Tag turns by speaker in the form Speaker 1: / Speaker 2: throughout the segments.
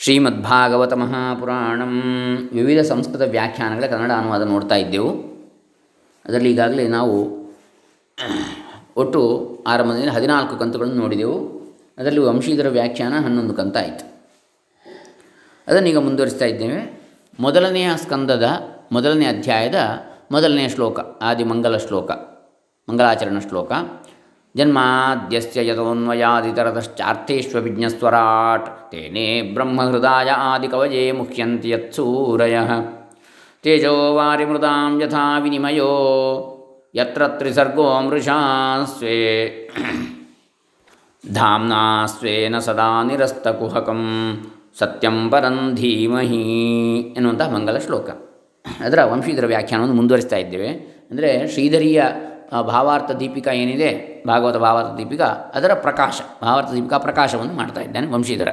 Speaker 1: ಶ್ರೀಮದ್ಭಾಗವತ ಮಹಾಪುರಾಣಂ ವಿವಿಧ ಸಂಸ್ಕೃತ ವ್ಯಾಖ್ಯಾನಗಳ ಕನ್ನಡ ಅನುವಾದ ನೋಡ್ತಾ ಇದ್ದೆವು. ಅದರಲ್ಲಿ ಈಗಾಗಲೇ ನಾವು ಒಟ್ಟು ಆರಂಭದಿಂದ ಹದಿನಾಲ್ಕು ಕಂತುಗಳನ್ನು ನೋಡಿದೆವು. ಅದರಲ್ಲಿ ವಂಶೀಧರ ವ್ಯಾಖ್ಯಾನ ಹನ್ನೊಂದು ಕಂತ ಆಯಿತು. ಅದನ್ನೀಗ ಮುಂದುವರಿಸ್ತಾ ಇದ್ದೇವೆ. ಮೊದಲನೆಯ ಸ್ಕಂದದ ಮೊದಲನೇ ಅಧ್ಯಾಯದ ಮೊದಲನೆಯ ಶ್ಲೋಕ, ಆದಿಮಂಗಲ ಶ್ಲೋಕ ಮಂಗಲಾಚರಣ ಶ್ಲೋಕ. ಜನ್ಮಾದ್ಯಸ್ಯ ಯದೋನ್ವಯಾದಿತರತಶ್ಚಾರ್ಥೇಶ್ವವಿಜ್ಞಸ್ವರಾಟ್ ತೇನೇ ಬ್ರಹ್ಮಹೃದಾಯ ಆದಿಕವಯೇ ಮುಖ್ಯಂತಿ ಯತ್ಸೂರಯ ತೇಜೋ ವಾರಿಮೃತಾಂ ಯಥಾ ವಿನಿಮಯೋ ಯತ್ರ ತ್ರಿಸರ್ಗೋ ಮೃಷಾ ಸ್ವೇ ಸ್ವೇನ ಸದಾ ನಿರಸ್ತಕುಹಕಂ ಸತ್ಯಂ ಪರಂ ಧೀಮಹಿ ಎನ್ನುವಂಥ ಮಂಗಲ ಶ್ಲೋಕ. ಅದರ ವಂಶೀಧರ ವ್ಯಾಖ್ಯಾನವನ್ನು ಮುಂದುವರಿಸ್ತಾ ಇದ್ದೇವೆ. ಅಂದರೆ ಶ್ರೀಧರಿಯ ಭಾವಾರ್ಥ ದೀಪಿಕಾ ಏನಿದೆ ಭಾಗವತ ಭಾವಾರ್ಥ ದೀಪಿಕಾ ಅದರ ಪ್ರಕಾಶ ಭಾವಾರ್ಥ ದೀಪಿಕಾ ಪ್ರಕಾಶವನ್ನು ಮಾಡ್ತಾ ಇದ್ದಾನೆ ವಂಶೀಧರ.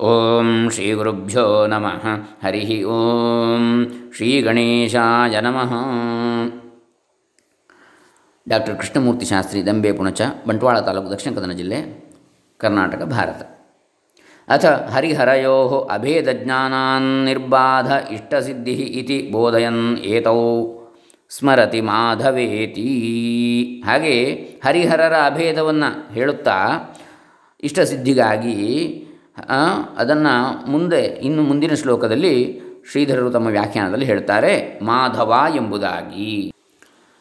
Speaker 1: ಓಂ ಶ್ರೀ ಗುರುಭ್ಯೋ ನಮಃ. ಹರಿ ಓಂ ಶ್ರೀ ಗಣೇಶಾಯ ನಮಃ. ಡಾಕ್ಟರ್ ಕೃಷ್ಣಮೂರ್ತಿ ಶಾಸ್ತ್ರಿ, ದಂಬೆ, ಪುಣಚ, ಬಂಟ್ವಾಳ ತಾಲೂಕು, ದಕ್ಷಿಣ ಕನ್ನಡ ಜಿಲ್ಲೆ, ಕರ್ನಾಟಕ, ಭಾರತ. ಅಥ ಹರಿಹರಯೋ ಅಭೇದಜ್ಞಾನಾನ್ ನಿರ್ಬಾಧ ಇಷ್ಟಸಿದ್ಧಿ ಇತಿ ಬೋಧಯನ್ ಏತೌ. ಸ್ಮರತಿ ಮಾಧವೇತಿ. ಹಾಗೆ ಹರಿಹರರ ಅಭೇದವನ್ನು ಹೇಳುತ್ತಾ ಇಷ್ಟಸಿದ್ಧಿಗಾಗಿ ಅದನ್ನು ಮುಂದೆ, ಇನ್ನು ಮುಂದಿನ ಶ್ಲೋಕದಲ್ಲಿ ಶ್ರೀಧರರು ತಮ್ಮ ವ್ಯಾಖ್ಯಾನದಲ್ಲಿ ಹೇಳ್ತಾರೆ, ಮಾಧವ ಎಂಬುದಾಗಿ.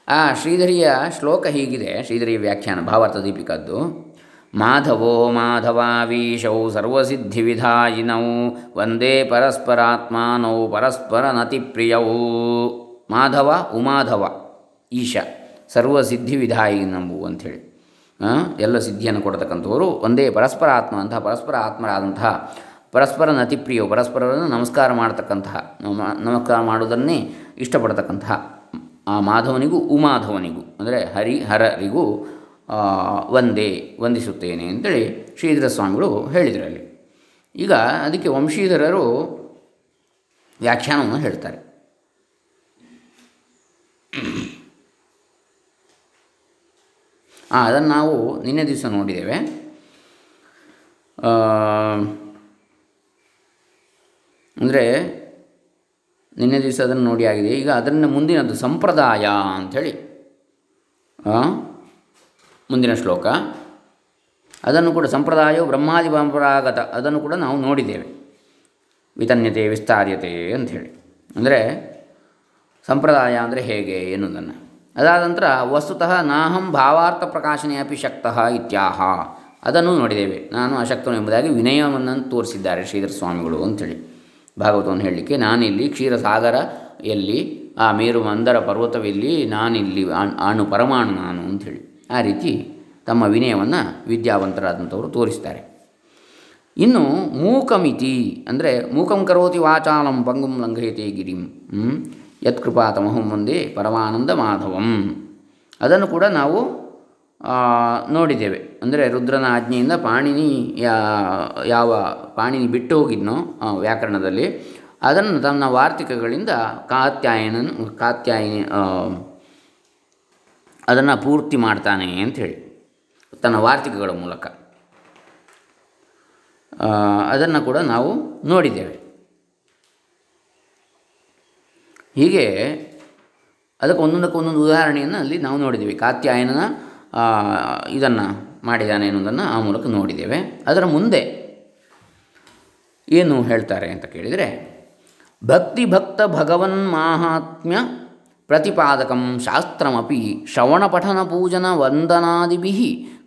Speaker 1: ಆ ಶ್ರೀಧರಿಯ ಶ್ಲೋಕ ಹೀಗಿದೆ, ಶ್ರೀಧರಿಯ ವ್ಯಾಖ್ಯಾನ, ಭಾವಾರ್ಥ ದೀಪಿಕದ್ದು. ಮಾಧವೋ ಮಾಧವಾವೀಶೌ ಸರ್ವಸಿದ್ಧಿವಿಧಾಯಿನೌ, ವಂದೇ ಪರಸ್ಪರಾತ್ಮಾನೌ ಪರಸ್ಪರ ನತಿಪ್ರಿಯೌ. ಮಾಧವ ಉಮಾಧವ ಈಶ. ಸರ್ವಸಿದ್ಧಿವಿಧಾಯಿನವು ಅಂಥೇಳಿ. ಆ, ಎಲ್ಲ ಸಿದ್ಧಿಯನ್ನು ಕೊಡತಕ್ಕಂಥವರು ಒಂದೇ ಪರಸ್ಪರ ಆತ್ಮ ಅಂತಹ ಪರಸ್ಪರ ಆತ್ಮರಾದಂತಹ ಪರಸ್ಪರ ನತಿಪ್ರಿಯವು ಪರಸ್ಪರರನ್ನು ನಮಸ್ಕಾರ ಮಾಡತಕ್ಕಂತಹ ನಮ- ನಮಸ್ಕಾರ ಮಾಡುವುದನ್ನೇ ಇಷ್ಟಪಡತಕ್ಕಂತಹ ಆ ಮಾಧವನಿಗೂ ಉಮಾಧವನಿಗೂ ಅಂದರೆ ಹರಿ ಹರರಿಗೂ ಒಂದೇ ವಂದಿಸುತ್ತೇನೆ ಅಂತೇಳಿ ಶ್ರೀಧರ ಸ್ವಾಮಿಗಳು ಹೇಳಿದರು ಅಲ್ಲಿ ಈಗ ಅದಕ್ಕೆ ವಂಶೀಧರರು ವ್ಯಾಖ್ಯಾನವನ್ನು ಹೇಳ್ತಾರೆ. ಅದನ್ನು ನಾವು ನಿನ್ನೆ ದಿವಸ ನೋಡಿದ್ದೇವೆ. ಅಂದರೆ ನಿನ್ನೆ ದಿವಸ ಅದನ್ನು ನೋಡಿ ಆಗಿದೆ ಈಗ ಅದರಿಂದ ಮುಂದಿನದು ಸಂಪ್ರದಾಯ ಅಂಥೇಳಿ. ಮುಂದಿನ ಶ್ಲೋಕ. ಅದನ್ನು ಕೂಡ ಸಂಪ್ರದಾಯವು ಬ್ರಹ್ಮಾದಿ ಪರಂಪರಾಗತ, ಅದನ್ನು ಕೂಡ ನಾವು ನೋಡಿದ್ದೇವೆ. ವಿತನ್ಯತೆ ವಿಸ್ತಾರ್ಯತೆ ಅಂಥೇಳಿ. ಅಂದರೆ ಸಂಪ್ರದಾಯ ಅಂದರೆ ಹೇಗೆ ಎನ್ನುವುದನ್ನು. ಅದಾದ ನಂತರ ವಸ್ತುತಃ ನಾಹಂ ಭಾವಾರ್ಥ ಪ್ರಕಾಶನೆ ಅಪಿ ಶಕ್ತಃ ಇತ್ಯಾಹ. ಅದನ್ನು ನೋಡಿದ್ದೇವೆ. ನಾನು ಅಶಕ್ತನು ಎಂಬುದಾಗಿ ವಿನಯವನ್ನು ತೋರಿಸಿದ್ದಾರೆ ಶ್ರೀಧರ ಸ್ವಾಮಿಗಳು ಅಂಥೇಳಿ. ಭಾಗವತವನ್ನು ಹೇಳಲಿಕ್ಕೆ ನಾನಿಲ್ಲಿ ಕ್ಷೀರಸಾಗರ ಎಲ್ಲಿ, ಆ ಮೇರು ಮಂದರ ಪರ್ವತವಿಲ್ಲಿ, ನಾನಿಲ್ಲಿ ಅಣು ಪರಮಾಣು ನಾನು ಅಂಥೇಳಿ. ಆ ರೀತಿ ತಮ್ಮ ವಿನಯವನ್ನು ವಿದ್ಯಾವಂತರಾದಂಥವರು ತೋರಿಸ್ತಾರೆ. ಇನ್ನು ಮೂಕಮಿತಿ, ಅಂದರೆ ಮೂಕಂ ಕರೋತಿ ವಾಚಾಲಂ ಪಂಗುಂ ಲಂಘಯತೆ ಗಿರಿಂ? ಯತ್ಕೃಪಾತಮಹಂ ಮುಂದೆ ಪರಮಾನಂದ ಮಾಧವಂ. ಅದನ್ನು ಕೂಡ ನಾವು ನೋಡಿದ್ದೇವೆ. ಅಂದರೆ ರುದ್ರನ ಆಜ್ಞೆಯಿಂದ ಪಾಣಿನಿ ಯಾವ ಪಾಣಿನಿ ಬಿಟ್ಟು ಹೋಗಿದ್ನೋ ವ್ಯಾಕರಣದಲ್ಲಿ, ಅದನ್ನು ತನ್ನ ವಾರ್ತಿಕಗಳಿಂದ ಕಾತ್ಯಾಯನ ಕಾತ್ಯಾಯನಿ ಅದನ್ನು ಪೂರ್ತಿ ಮಾಡ್ತಾನೆ ಅಂಥೇಳಿ ತನ್ನ ವಾರ್ತಿಕಗಳ ಮೂಲಕ. ಅದನ್ನು ಕೂಡ ನಾವು ನೋಡಿದ್ದೇವೆ. ಹೀಗೆ ಅದಕ್ಕೆ ಒಂದೊಂದಕ್ಕೆ ಒಂದೊಂದು ಉದಾಹರಣೆಯನ್ನು ಅಲ್ಲಿ ನಾವು ನೋಡಿದ್ದೀವಿ. ಕಾತ್ಯಾಯನನ ಇದನ್ನು ಮಾಡಿದ್ದಾನೆ ಅನ್ನೋದನ್ನು ಆ ಮೂಲಕ ನೋಡಿದ್ದೇವೆ. ಅದರ ಮುಂದೆ ಏನು ಹೇಳ್ತಾರೆ ಅಂತ ಕೇಳಿದರೆ ಭಕ್ತಿ ಭಕ್ತ ಭಗವನ್ ಮಾಹಾತ್ಮ್ಯ ಪ್ರತಿಪಾದಕಂ ಶಾಸ್ತ್ರಮಪಿ ಶ್ರವಣಪಠನ ಪೂಜನ ವಂದನಾದಿಭಿ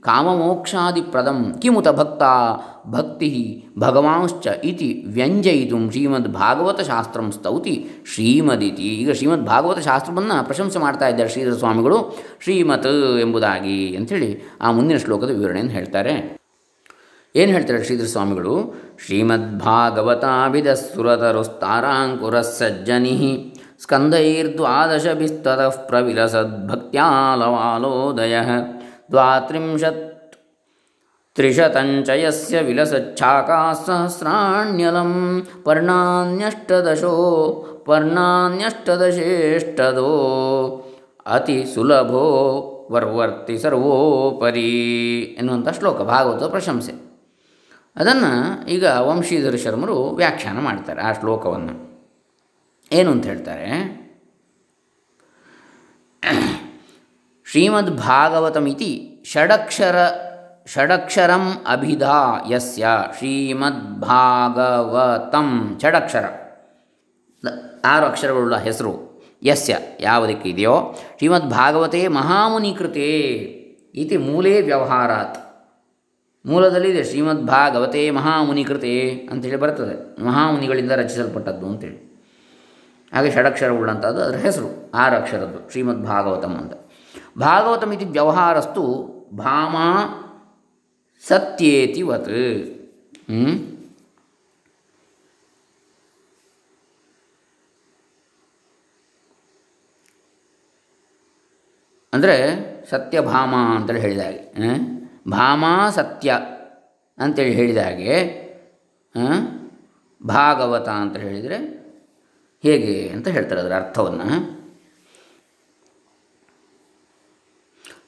Speaker 1: ಕಾಮಮೋಕ್ಷಾದಿಪ್ರದಂ ಕಿಮುತ ಭಕ್ತ ಭಕ್ತಿ ಭಗವಾಂಶ್ಚ ಇತಿ ವ್ಯಂಜಯಿತು ಶ್ರೀಮದ್ ಭಾಗವತ ಶಾಸ್ತ್ರಂ ಸ್ತೌತಿ ಶ್ರೀಮದಿತಿ ಈಗ ಶ್ರೀಮದ್ ಭಾಗವತ ಶಾಸ್ತ್ರವನ್ನು ಪ್ರಶಂಸೆ ಮಾಡ್ತಾ ಇದ್ದಾರೆ ಶ್ರೀಧರ ಸ್ವಾಮಿಗಳು. ಶ್ರೀಮತ್ ಎಂಬುದಾಗಿ ಅಂಥೇಳಿ ಆ ಮುಂದಿನ ಶ್ಲೋಕದ ವಿವರಣೆಯನ್ನು ಹೇಳ್ತಾರೆ. ಏನು ಹೇಳ್ತಾರೆ ಶ್ರೀಧರ ಸ್ವಾಮಿಗಳು? ಶ್ರೀಮದ್ಭಾಗವತಾಭಿಧಸ್ಸುರತರುಸ್ತಾರಾಂಕುರ ಸಜ್ಜನಿ ಪ್ರವಿಲಸದ್ ಪ್ರವಿಲಸದ್ಭಕ್ತ್ಯಾಲವಾಲೋದಯ. ತ್ರಿಶತಂಚ ಯಸ್ಯ ವಿಲಸಚ್ಛಾಕಾಸಹಸ್ರಾಣ್ಯಲಂ ಪರ್ಣಾನ್ಯಷ್ಟದಶೋ ಪರ್ಣಾನ್ಯಷ್ಟದಶೇಷ್ಟದೋ ಅತಿ ಸುಲಭೋ ವರ್ವರ್ತಿ ಸರ್ವೋಪರಿ ಎನ್ನುವಂಥ ಶ್ಲೋಕ ಭಾಗವತ ಪ್ರಶಂಸೆ. ಅದನ್ನು ಈಗ ವಂಶೀಧರ ಶರ್ಮರು ವ್ಯಾಖ್ಯಾನ ಮಾಡ್ತಾರೆ ಆ ಶ್ಲೋಕವನ್ನು. ಏನು ಅಂತ ಹೇಳ್ತಾರೆ? ಶ್ರೀಮದ್ ಭಾಗವತಮಿತಿ ಷಡಕ್ಷರ, ಷಡಕ್ಷರಂ ಅಭಿಧಾ ಯಸ್ಯ ಶ್ರೀಮದ್ಭಾಗವತಂ ಷಡಕ್ಷರ. ಆರು ಅಕ್ಷರಗಳುಳ್ಳ ಹೆಸರು ಯಸ್ಯ ಯಾವುದಕ್ಕೆ ಇದೆಯೋ ಶ್ರೀಮದ್ ಭಾಗವತೆ ಮಹಾಮುನಿ ಕೃತೆ ಇತಿ ಮೂಲೇ ವ್ಯವಹಾರಾತ್. ಮೂಲದಲ್ಲಿದೆ ಶ್ರೀಮದ್ ಭಾಗವತೆ ಮಹಾಮುನಿ ಕೃತೆ ಅಂತೇಳಿ ಬರ್ತದೆ. ಮಹಾಮುನಿಗಳಿಂದ ರಚಿಸಲ್ಪಟ್ಟದ್ದು ಅಂತೇಳಿ. ಹಾಗೆ ಷಡಕ್ಷರವುಳ್ಳಂಥದ್ದು ಅದರ ಹೆಸರು, ಆರು ಅಕ್ಷರದ್ದು ಶ್ರೀಮದ್ ಭಾಗವತಂ ಅಂತ. ಭಾಗವತಂ ಇತಿ ವ್ಯವಹಾರಸ್ತು ಭಾಮಾ ಸತ್ಯೇತಿವತ್? ಅಂದರೆ ಸತ್ಯಭಾಮ ಅಂತೇಳಿ ಹೇಳಿದ ಹಾಗೆ ಭಾಮ ಸತ್ಯ ಅಂತೇಳಿ ಹೇಳಿದ ಹಾಗೆ? ಭಾಗವತ ಅಂತ ಹೇಳಿದರೆ ಹೇಗೆ ಅಂತ ಹೇಳ್ತಾರೆ ಅದರ ಅರ್ಥವನ್ನು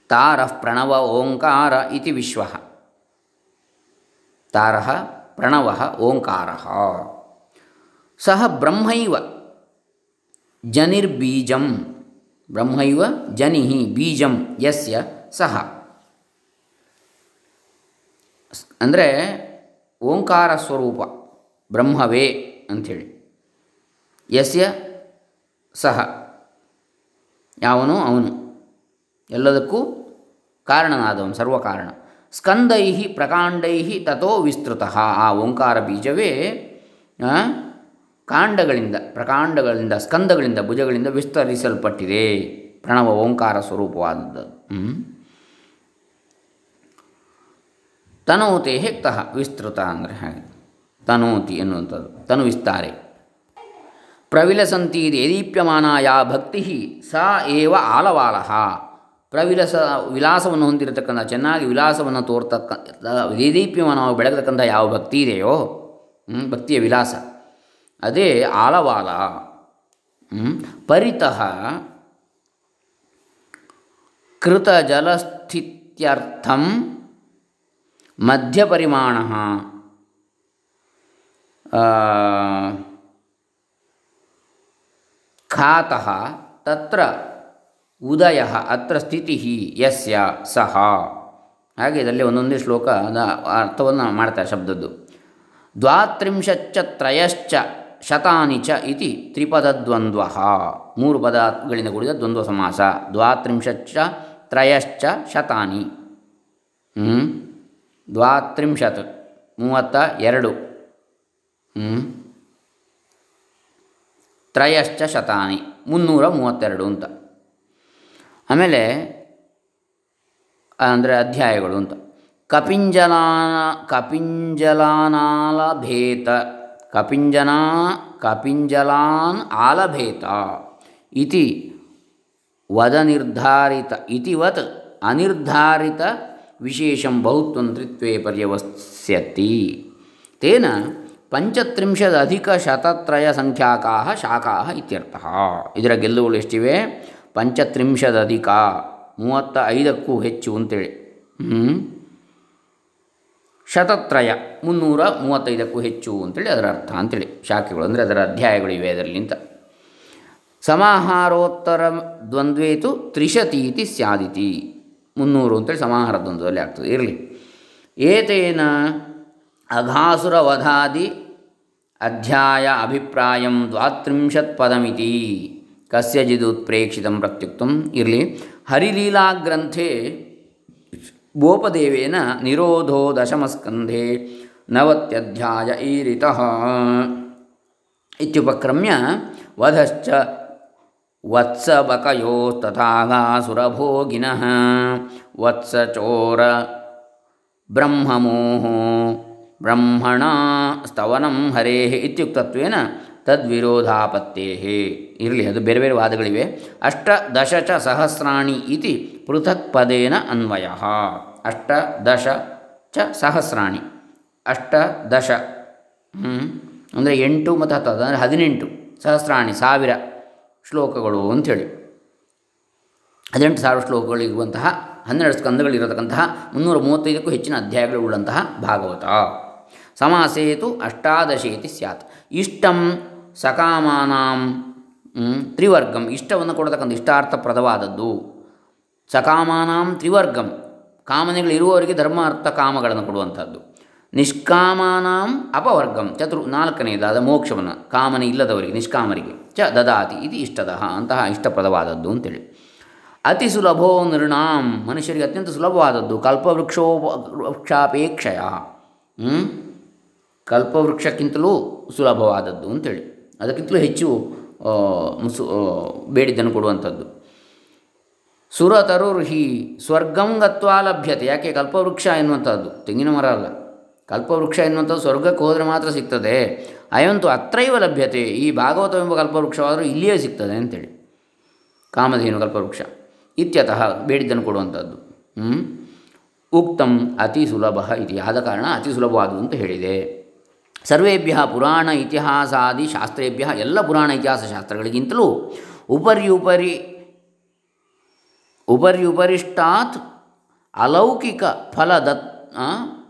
Speaker 1: ತಾರಃ ಪ್ರಣವ ಓಂಕಾರ ಇತಿ ವಿಶ್ವ. ತಾರಃ ಪ್ರಣವ ಓಂಕಾರ. ಸಹ ಬ್ರಹ್ಮೈವ ಜನಿರ್ಬೀಜಂ. ಬ್ರಹ್ಮೈವ ಜನಿ ಬೀಜಂ ಯಸ್ಯ ಸಹ. ಅಂದರೆ ಓಂಕಾರ ಸ್ವರೂಪ, ಬ್ರಹ್ಮವೇ ಅಂಥೇಳಿ. ಯಸ್ಯ ಸಹ. ಯಾವನು? ಅವನು. ಎಲ್ಲದಕ್ಕೂ ಕಾರಣನಾದವನು, ಸರ್ವಕಾರಣ. ಸ್ಕಂದೈ ಪ್ರಕಾಂಡೈ ತಥೋ ವಿಸ್ತೃತ. ಆ ಓಂಕಾರ ಬೀಜವೇ ಕಾಂಡಗಳಿಂದ, ಪ್ರಕಾಂಡಗಳಿಂದ, ಸ್ಕಂದಗಳಿಂದ, ಭುಜಗಳಿಂದ ವಿಸ್ತರಿಸಲ್ಪಟ್ಟಿದೆ. ಪ್ರಣವ ಓಂಕಾರ ಸ್ವರೂಪವಾದದ್ದು? ತನೋತೆ ಹೆಕ್ತಃ ವಿಸ್ತೃತ ಅಂದರೆ ಹಾಗೆ. ತನೋತಿ ಎನ್ನುವಂಥದ್ದು. ತನು ವಿಸ್ತಾರೆ. ಪ್ರವಿಲಸಂತಿ ಯದೀಪ್ಯಮಾನ ಯಾ ಭಕ್ತಿ ಸಾ ಏವ ಆಲವಾಲಹ ಪ್ರವಿಲಸ ವಿಲಾಸವನ್ನು ಹೊಂದಿರತಕ್ಕಂಥ, ಚೆನ್ನಾಗಿ ವಿಲಾಸವನ್ನು ತೋರ್ತಕ್ಕ ದೇದೀಪ್ಯಮಾನವಾಗಿ ಬೆಳಗತಕ್ಕಂಥ ಯಾವ ಭಕ್ತಿ ಇದೆಯೋ ಭಕ್ತಿಯ ವಿಲಾಸ. ಅದೇ ಆಲವಾಲ ಪರಿತಃ ಪರಿತಃ ಕೃತಜಲಸ್ಥಿತ್ಯರ್ಥಂ ಮಧ್ಯಪರಿಮಾಣ. ಖಾತಃ ತತ್ರ ಉದಯ ಅತ್ರ ಸ್ಥಿತಿ ಯಸ್ಯ ಸಹ. ಹಾಗೆ ಇದರಲ್ಲಿ ಒಂದೊಂದೇ ಶ್ಲೋಕ ಅದ ಅರ್ಥವನ್ನು ಮಾಡ್ತಾರೆ ಶಬ್ದದ್ದು. ದ್ವಾತ್ರಿಂಶಚ್ಚ ತ್ರಯಶ್ಚ ಶತಾನಿ ಚ ಇತಿ ತ್ರಿಪದದ್ವಂದ್ವ. ಮೂರು ಪದಗಳಿಂದ ಕೂಡಿದ ದ್ವಂದ್ವ ಸಮಾಸ. ದ್ವಾತ್ರಿಂಶಚ್ಚ ತ್ರಯಶ್ಚ ಶತಾನಿ? ದ್ವಾತ್ರಿಂಶತ್ ಮೂವತ್ತ ಎರಡು? ತ್ರಯಶ್ಚ ಶತಾನಿ. ಮುನ್ನೂರ ಮೂವತ್ತೆರಡು ಅಂತ. ಆಮೇಲೆ, ಅಂದರೆ ಅಧ್ಯಾಯಗಳು ಅಂತ. ಕಪಿಂಜಲಾನ ಕಪಿಂಜಲಾನಾಲಭೇತ ಕಪಿಂಜನಾ, ಕಪಿಂಜಲಾನ್ ಆಲಭೇತ ಇತಿ ವದ ನಿರ್ಧಾರಿತ ಇತಿವತ್ ಅನಿರ್ಧಾರಿತ ವಿಶೇಷಂ ಬಹುತ್ವಂತ್ರಿತ್ವೇ ಪರ್ಯವಸ್ಯತಿ. ತೇನ ಪಂಚತ್ರಿಂಶದಧಿಕಶತತ್ರಯ ಸಂಖ್ಯಾಕಾ ಶಾಖಾ ಇತ್ಯರ್ಥ. ಇದರ ಗೆಲ್ಲುಗಳು ಎಷ್ಟಿವೆ? ಪಂಚತ್ರಿಂಶದಧಿಕ ಮೂವತ್ತ ಐದಕ್ಕೂ ಹೆಚ್ಚು ಅಂತೇಳಿ. ಶತತ್ರಯ ಮುನ್ನೂರ ಮೂವತ್ತೈದಕ್ಕೂ ಹೆಚ್ಚು ಅಂತೇಳಿ ಅದರ ಅರ್ಥ ಅಂತೇಳಿ. ಶಾಖೆಗಳು ಅಂದರೆ ಅದರ ಅಧ್ಯಾಯಗಳು ಇವೆ ಅದರಲ್ಲಿಂತ ಸಮಾಹಾರೋತ್ತರ ದ್ವಂದ್ವೇತು ಇತಿ ಸ್ಯಾದಿತಿ. ಮುನ್ನೂರು ಅಂತೇಳಿ ಸಮಾಹಾರ ದ್ವಂದ್ವದಲ್ಲಿ ಆಗ್ತದೆ. ಇರಲಿ. ಏತೇನ ಅಘಾಸುರವಧಾದಿ ಅಧ್ಯಾಯ ಅಭಿಪ್ರಾಯಂ ದ್ವಾತ್ರಿಂಶತ್ ಪದಮಿತಿ ಕಸ್ಯಜಿದುತ್ಪ್ರೇಕ್ಷಿತಂ ಪ್ರತ್ಯುಕ್ತಂ. ಇರಲಿ, ಹರಿಲೀಲಾಗ್ರಂಥೆ ಗೋಪದೇವೇನ ನಿರೋಧೋ ದಶಮಸ್ಕಂಧೆ ನವತ್ಯಧ್ಯಾಯ ಈರಿತ. ಇತ್ಯುಪಕ್ರಮ್ಯ ವಧಶ್ಚ ವತ್ಸಬಕಯೋಸ್ತಥಾಗಾಸುರಭೋಗಿನಃ ವತ್ಸಚೋರ ಬ್ರಹ್ಮಮೋಹೋ ಬ್ರಹ್ಮಣ ಸ್ತವನಂ ಹರೇ ಇತ್ಯುಕ್ತತ್ವೇನ ತದ್ವಿರೋಧಾಪತ್ತೇ. ಇರಲಿ, ಅದು ಬೇರೆ ಬೇರೆ ವಾದಗಳಿವೆ. ಅಷ್ಟ ದಶ ಚ ಸಹಸ್ರಾಣಿ ಇತಿ ಪೃಥಕ್ ಪದೇನ ಅನ್ವಯ. ಅಷ್ಟ ದಶ ಚ ಸಹಸ್ರಾಣಿ. ಅಷ್ಟ ದಶ ಅಂದರೆ ಎಂಟು ಮತ್ತು ಹತ್ತು, ಅಂದರೆ ಹದಿನೆಂಟು ಸಹಸ್ರಾಣಿ, ಸಾವಿರ ಶ್ಲೋಕಗಳು ಅಂಥೇಳಿ. ಹದಿನೆಂಟು ಸಾವಿರ ಶ್ಲೋಕಗಳಿರುವಂತಹ, ಹನ್ನೆರಡು ಸ್ಕಂದಗಳಿರತಕ್ಕಂತಹ, ಮುನ್ನೂರ ಮೂವತ್ತೈದಕ್ಕೂ ಹೆಚ್ಚಿನ ಅಧ್ಯಾಯಗಳು ಉಳ್ಳಂತಹ ಭಾಗವತ. ಸಮಾಸೇತು ಅಷ್ಟಾದಶೇತಿ ಸ್ಯಾತ್. ಇಷ್ಟಂ ಸಕಾಮಾನಾಂ ತ್ರಿವರ್ಗಂ. ಇಷ್ಟವನ್ನು ಕೊಡತಕ್ಕಂಥ ಇಷ್ಟಾರ್ಥಪ್ರದವಾದದ್ದು. ಸಕಾಮಾನಾಂ, ತ್ರಿವರ್ಗಂ. ಕಾಮನೆಗಳಿರುವವರಿಗೆ ಧರ್ಮ ಅರ್ಥ ಕಾಮಗಳನ್ನು ಕೊಡುವಂಥದ್ದು. ನಿಷ್ಕಾಮಾನಾಂ, ಅಪವರ್ಗಂ. ಚತುರ್ ನಾಲ್ಕನೆಯದಾದ ಮೋಕ್ಷವನ್ನು. ಕಾಮನೆ ಇಲ್ಲದವರಿಗೆ, ನಿಷ್ಕಾಮರಿಗೆ. ಚ, ದದಾತಿ ಇದು ಇಷ್ಟದ ಅಂತಹ ಇಷ್ಟಪ್ರದವಾದದ್ದು ಅಂತೇಳಿ. ಅತಿ ಸುಲಭೋ ನೃಣಾಂ. ಮನುಷ್ಯರಿಗೆ ಅತ್ಯಂತ ಸುಲಭವಾದದ್ದು. ಕಲ್ಪವೃಕ್ಷೋ, ವೃಕ್ಷಾಪೇಕ್ಷೆಯ. ಕಲ್ಪವೃಕ್ಷಕ್ಕಿಂತಲೂ ಸುಲಭವಾದದ್ದು ಅಂತೇಳಿ. ಅದಕ್ಕಿಂತಲೂ ಹೆಚ್ಚು ಮುಸು ಬೇಡಿದ್ದನ್ನು ಕೊಡುವಂಥದ್ದು. ಸುರತರುರ್ಹಿ ಸ್ವರ್ಗಂ ಗತ್ವಾ ಲಭ್ಯತೆ. ಯಾಕೆ? ಕಲ್ಪವೃಕ್ಷ ಎನ್ನುವಂಥದ್ದು. ತೆಂಗಿನ ಮರ ಅಲ್ಲ. ಕಲ್ಪವೃಕ್ಷ ಎನ್ನುವಂಥದ್ದು ಸ್ವರ್ಗಕ್ಕೆ ಹೋದರೆ ಮಾತ್ರ ಸಿಗ್ತದೆ. ಅಯಂತು ಅತ್ರೈವ ಲಭ್ಯತೆ. ಈ ಭಾಗವತವೆಂಬ ಕಲ್ಪವೃಕ್ಷವಾದರೂ ಇಲ್ಲಿಯೇ ಸಿಗ್ತದೆ ಅಂತೇಳಿ. ಕಾಮಧೇನು ಕಲ್ಪವೃಕ್ಷ. ಇತ್ಯತಃ ಬೇಡಿದ್ದನ್ನು ಕೊಡುವಂಥದ್ದು? ಉಕ್ತಂ ಅತಿ ಸುಲಭ ಆದ ಕಾರಣ ಅತಿ ಸುಲಭವಾದುದು ಅಂತ ಹೇಳಿದೆ. ಸರ್ವೇಭ್ಯ ಪುರಾಣ ಇತಿಹಾಸಾದಿ ಶಾಸ್ತ್ರೇಭ್ಯ ಎಲ್ಲ ಪುರಾಣ ಇತಿಹಾಸ ಶಾಸ್ತ್ರಗಳಿಗಿಂತಲೂ ಉಪರ್ಯುಪರಿ ಉಪರ್ಯುಪರಿಷ್ಟಾತ್ ಅಲೌಕಿಕ ಫಲದತ್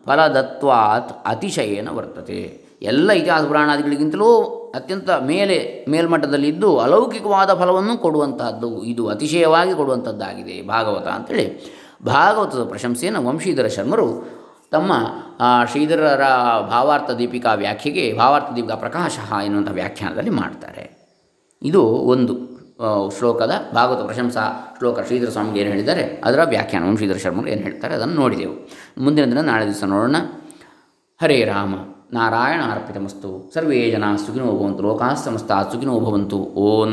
Speaker 1: ಫಲದತ್ವಾತ್ ಅತಿಶಯೇನ ವರ್ತತೆ. ಎಲ್ಲ ಇತಿಹಾಸ ಪುರಾಣಾದಿಗಳಿಗಿಂತಲೂ ಅತ್ಯಂತ ಮೇಲೆ, ಮೇಲ್ಮಟ್ಟದಲ್ಲಿದ್ದು ಅಲೌಕಿಕವಾದ ಫಲವನ್ನು ಕೊಡುವಂತಹದ್ದು, ಇದು ಅತಿಶಯವಾಗಿ ಕೊಡುವಂಥದ್ದಾಗಿದೆ ಭಾಗವತ ಅಂತೇಳಿ. ಭಾಗವತದ ಪ್ರಶಂಸೆಯನ್ನು ವಂಶೀಧರ ಶರ್ಮರು ತಮ್ಮ ಶ್ರೀಧರರ ಭಾವಾರ್ಥ ದೀಪಿಕಾ ವ್ಯಾಖ್ಯೆಗೆ ಭಾವಾರ್ಥ ದೀಪಿಕಾ ಪ್ರಕಾಶ ಎನ್ನುವಂಥ ವ್ಯಾಖ್ಯಾನದಲ್ಲಿ ಮಾಡ್ತಾರೆ. ಇದು ಒಂದು ಶ್ಲೋಕದ ಭಾಗವತ ಪ್ರಶಂಸಾ ಶ್ಲೋಕ ಶ್ರೀಧರ ಸ್ವಾಮಿಗೆ ಏನು ಹೇಳಿದ್ದಾರೆ, ಅದರ ವ್ಯಾಖ್ಯಾನವನ್ನು ಶ್ರೀಧರ ಶರ್ಮರು ಏನು ಹೇಳ್ತಾರೆ, ಅದನ್ನು ನೋಡಿದೆವು. ಮುಂದಿನ ದಿನ ನಾಳೆ ದಿವಸ ನೋಡೋಣ. ಹರೇ ರಾಮ, ನಾರಾಯಣ ಅರ್ಪಿತಮಸ್ತು. ಸರ್ವೇ ಜನ ಸುಖಿನೋ ಭವಂತು ಲೋಕಾಃ ಸಮಸ್ತ ಸುಖಿನೋ ಭವಂತು. ಓಂ